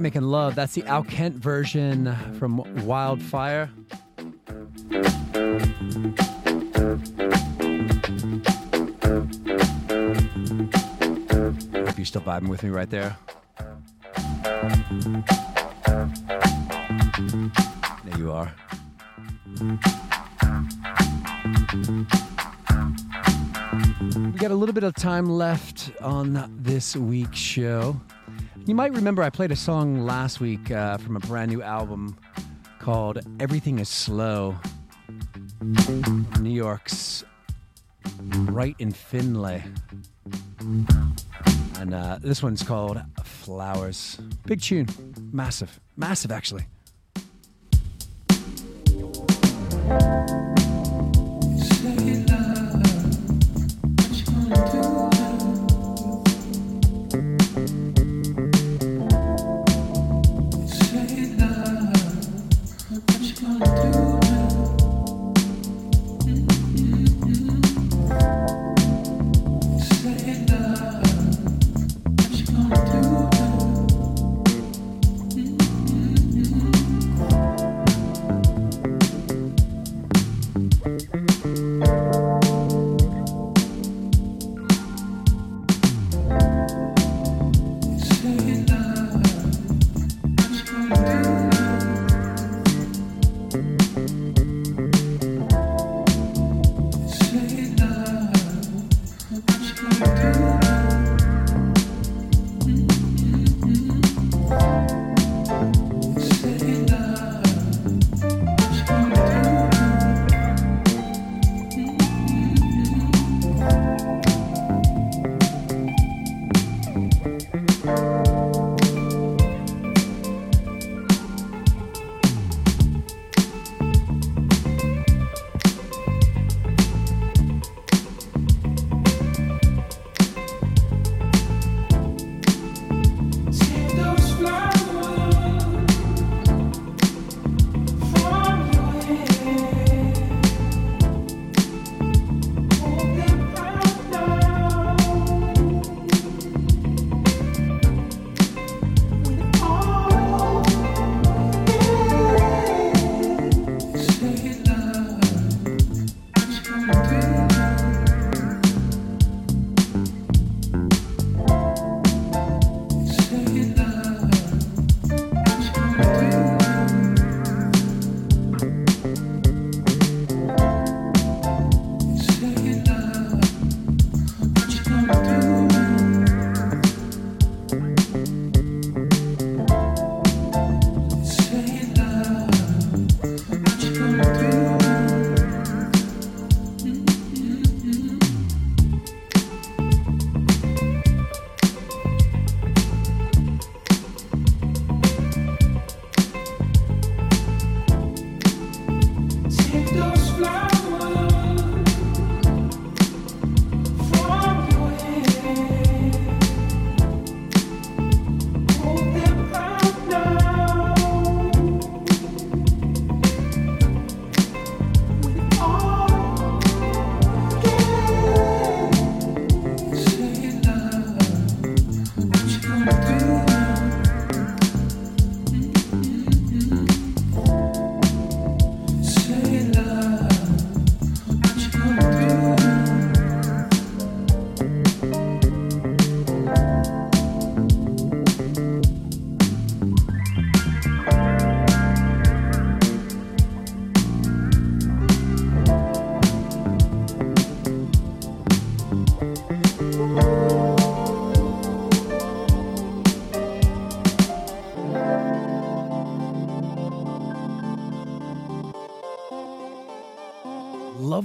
[SPEAKER 1] Making love. That's the Al Kent version from Wildfire. Hope you're still vibing with me right there. There you are. We got a little bit of time left on this week's show. You might remember I played a song last week uh, from a brand new album called Everything is Slow. New York's Right in Findlay. And uh, this one's called Flowers. Big tune. Massive. Massive, actually.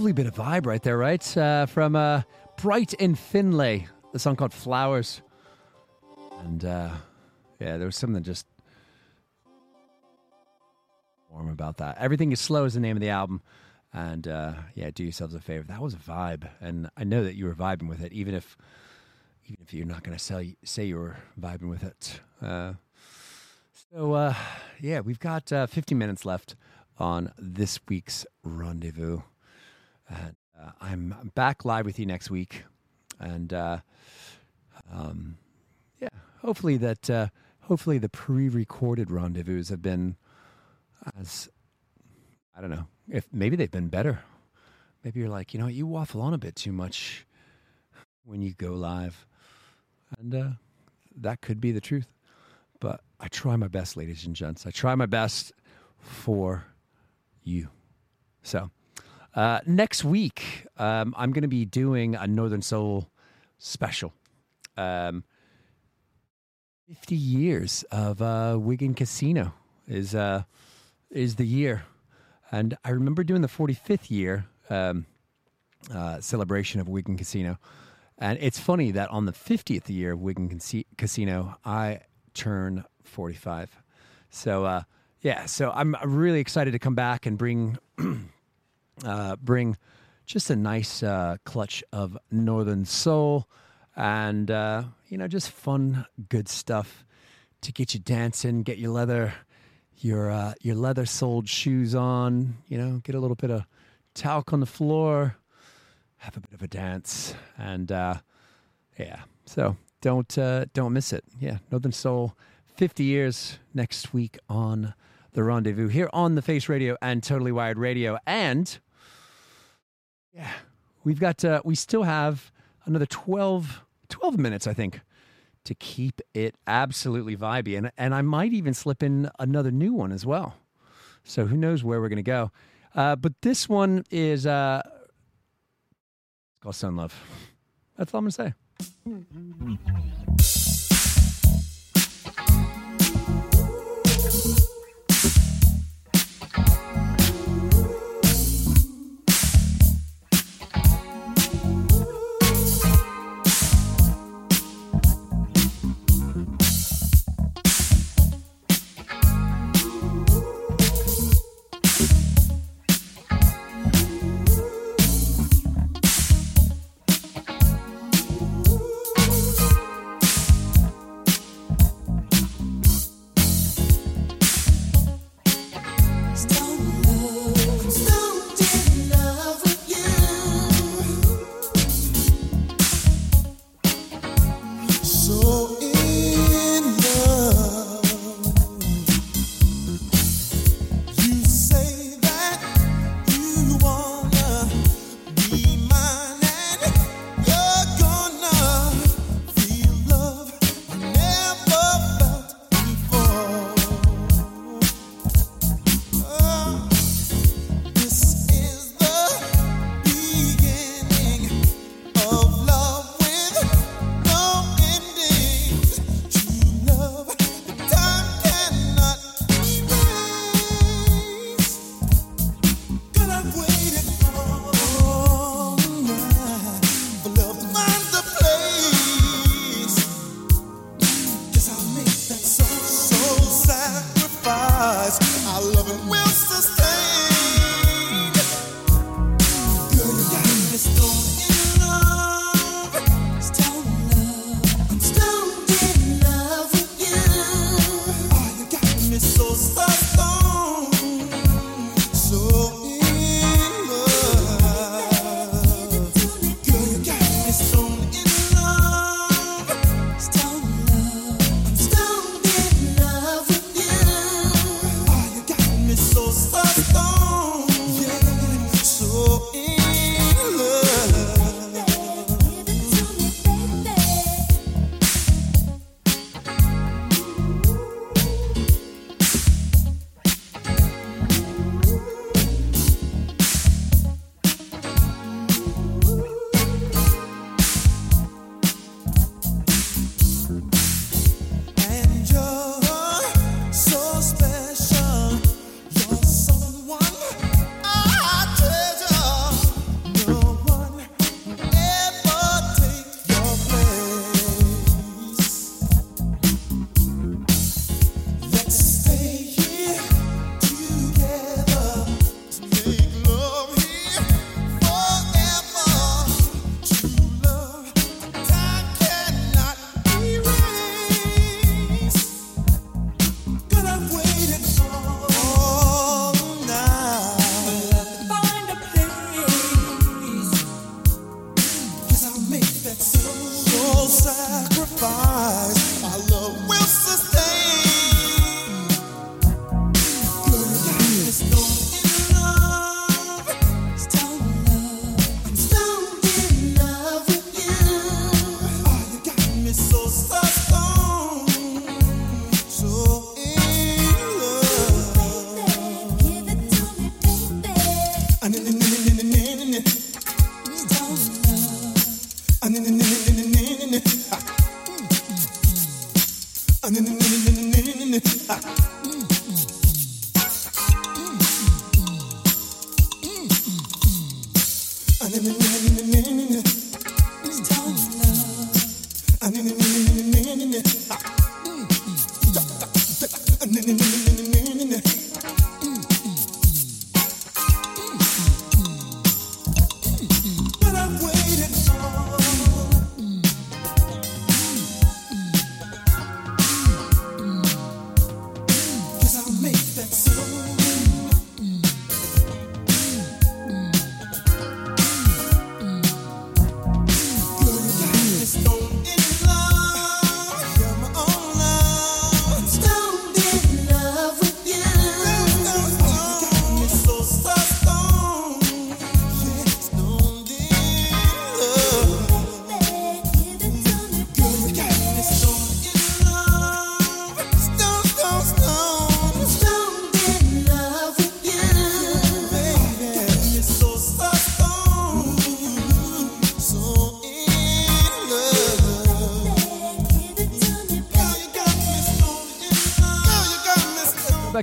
[SPEAKER 1] Lovely bit of vibe right there, right? Uh, from uh, Bright and Findlay, the song called Flowers. And uh, yeah, there was something just warm about that. Everything is Slow is the name of the album. And uh, yeah, do yourselves a favor. That was a vibe. And I know that you were vibing with it, even if even if you're not going to say, say you were vibing with it. Uh, so, uh, yeah, we've got uh, 50 minutes left on this week's rendezvous. And uh, I'm back live with you next week. And uh, um, yeah, hopefully that uh, hopefully the pre-recorded rendezvous have been as I don't know if maybe they've been better. Maybe you're like, you know, you waffle on a bit too much when you go live, and uh, that could be the truth. But I try my best, ladies and gents. I try my best for you. So uh, next week, um, I'm going to be doing a Northern Soul special. Um, 50 years of uh, Wigan Casino is uh, is the year, and I remember doing the 45th year um, uh, celebration of Wigan Casino. And it's funny that on the 50th year of Wigan Casi- Casino, I turn 45. So uh, yeah, so I'm really excited to come back and bring uh, bring just a nice uh, clutch of Northern Soul and uh, you know just fun, good stuff to get you dancing, get your leather your uh, your leather soled shoes on. You know, get a little bit of talc on the floor, have a bit of a dance, and uh, yeah. So don't uh, don't miss it. Yeah, Northern Soul, fifty years next week on the Rendezvous here on the Face Radio and Totally Wired Radio, and yeah, we've got uh, we still have another 12, 12 minutes, I think, to keep it absolutely vibey, and and I might even slip in another new one as well. So who knows where we're gonna go? Uh, but this one is uh, called Stone Love. That's all I'm gonna say.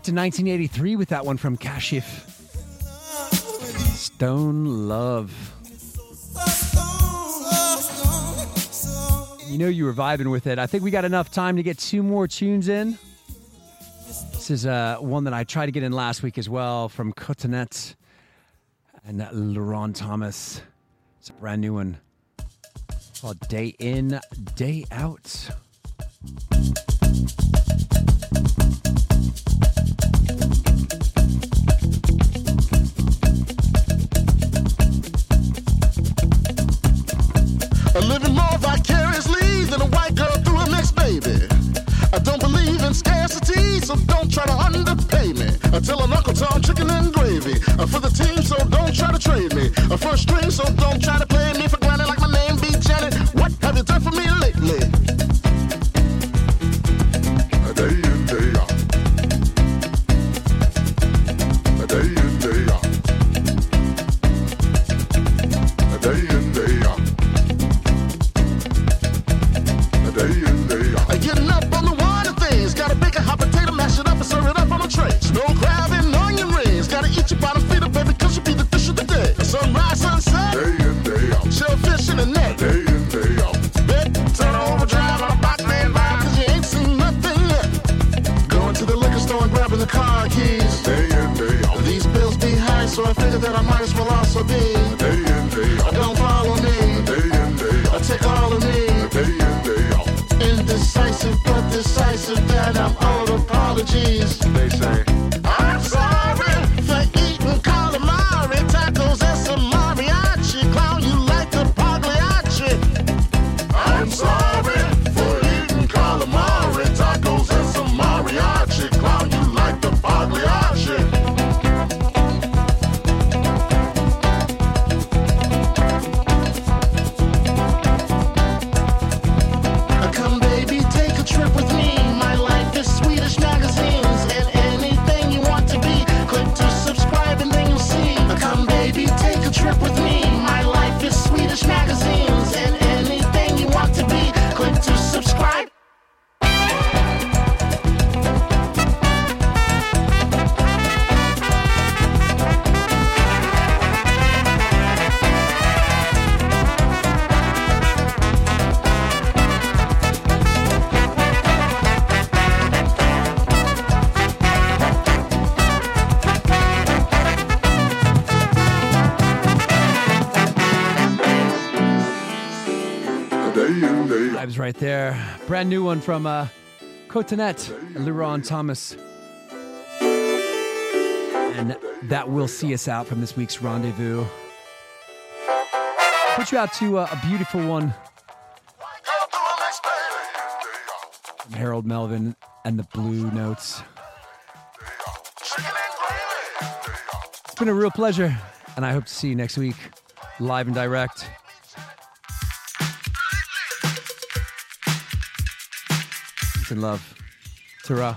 [SPEAKER 2] to
[SPEAKER 1] 1983 with that one from Kashif. Stone Love. You know you were vibing with it. I think we got enough time to get two more tunes in. This is uh, one that I tried to get in last week as well from Cotonete and Laurent Thomas. It's a brand new one called Day In, Day Out.
[SPEAKER 14] so don't try to underpay me. Until an Uncle Tom chicken and gravy. For the team, so don't try to trade me. First string, so don't try to
[SPEAKER 1] Brand new one from uh, Cotonete, Leron Thomas. And that will see us out from this week's rendezvous. Put you out to uh, a beautiful one. Harold Melvin and the Blue Notes. It's been a real pleasure, and I hope to see you next week, live and direct. and love. Ta-ra.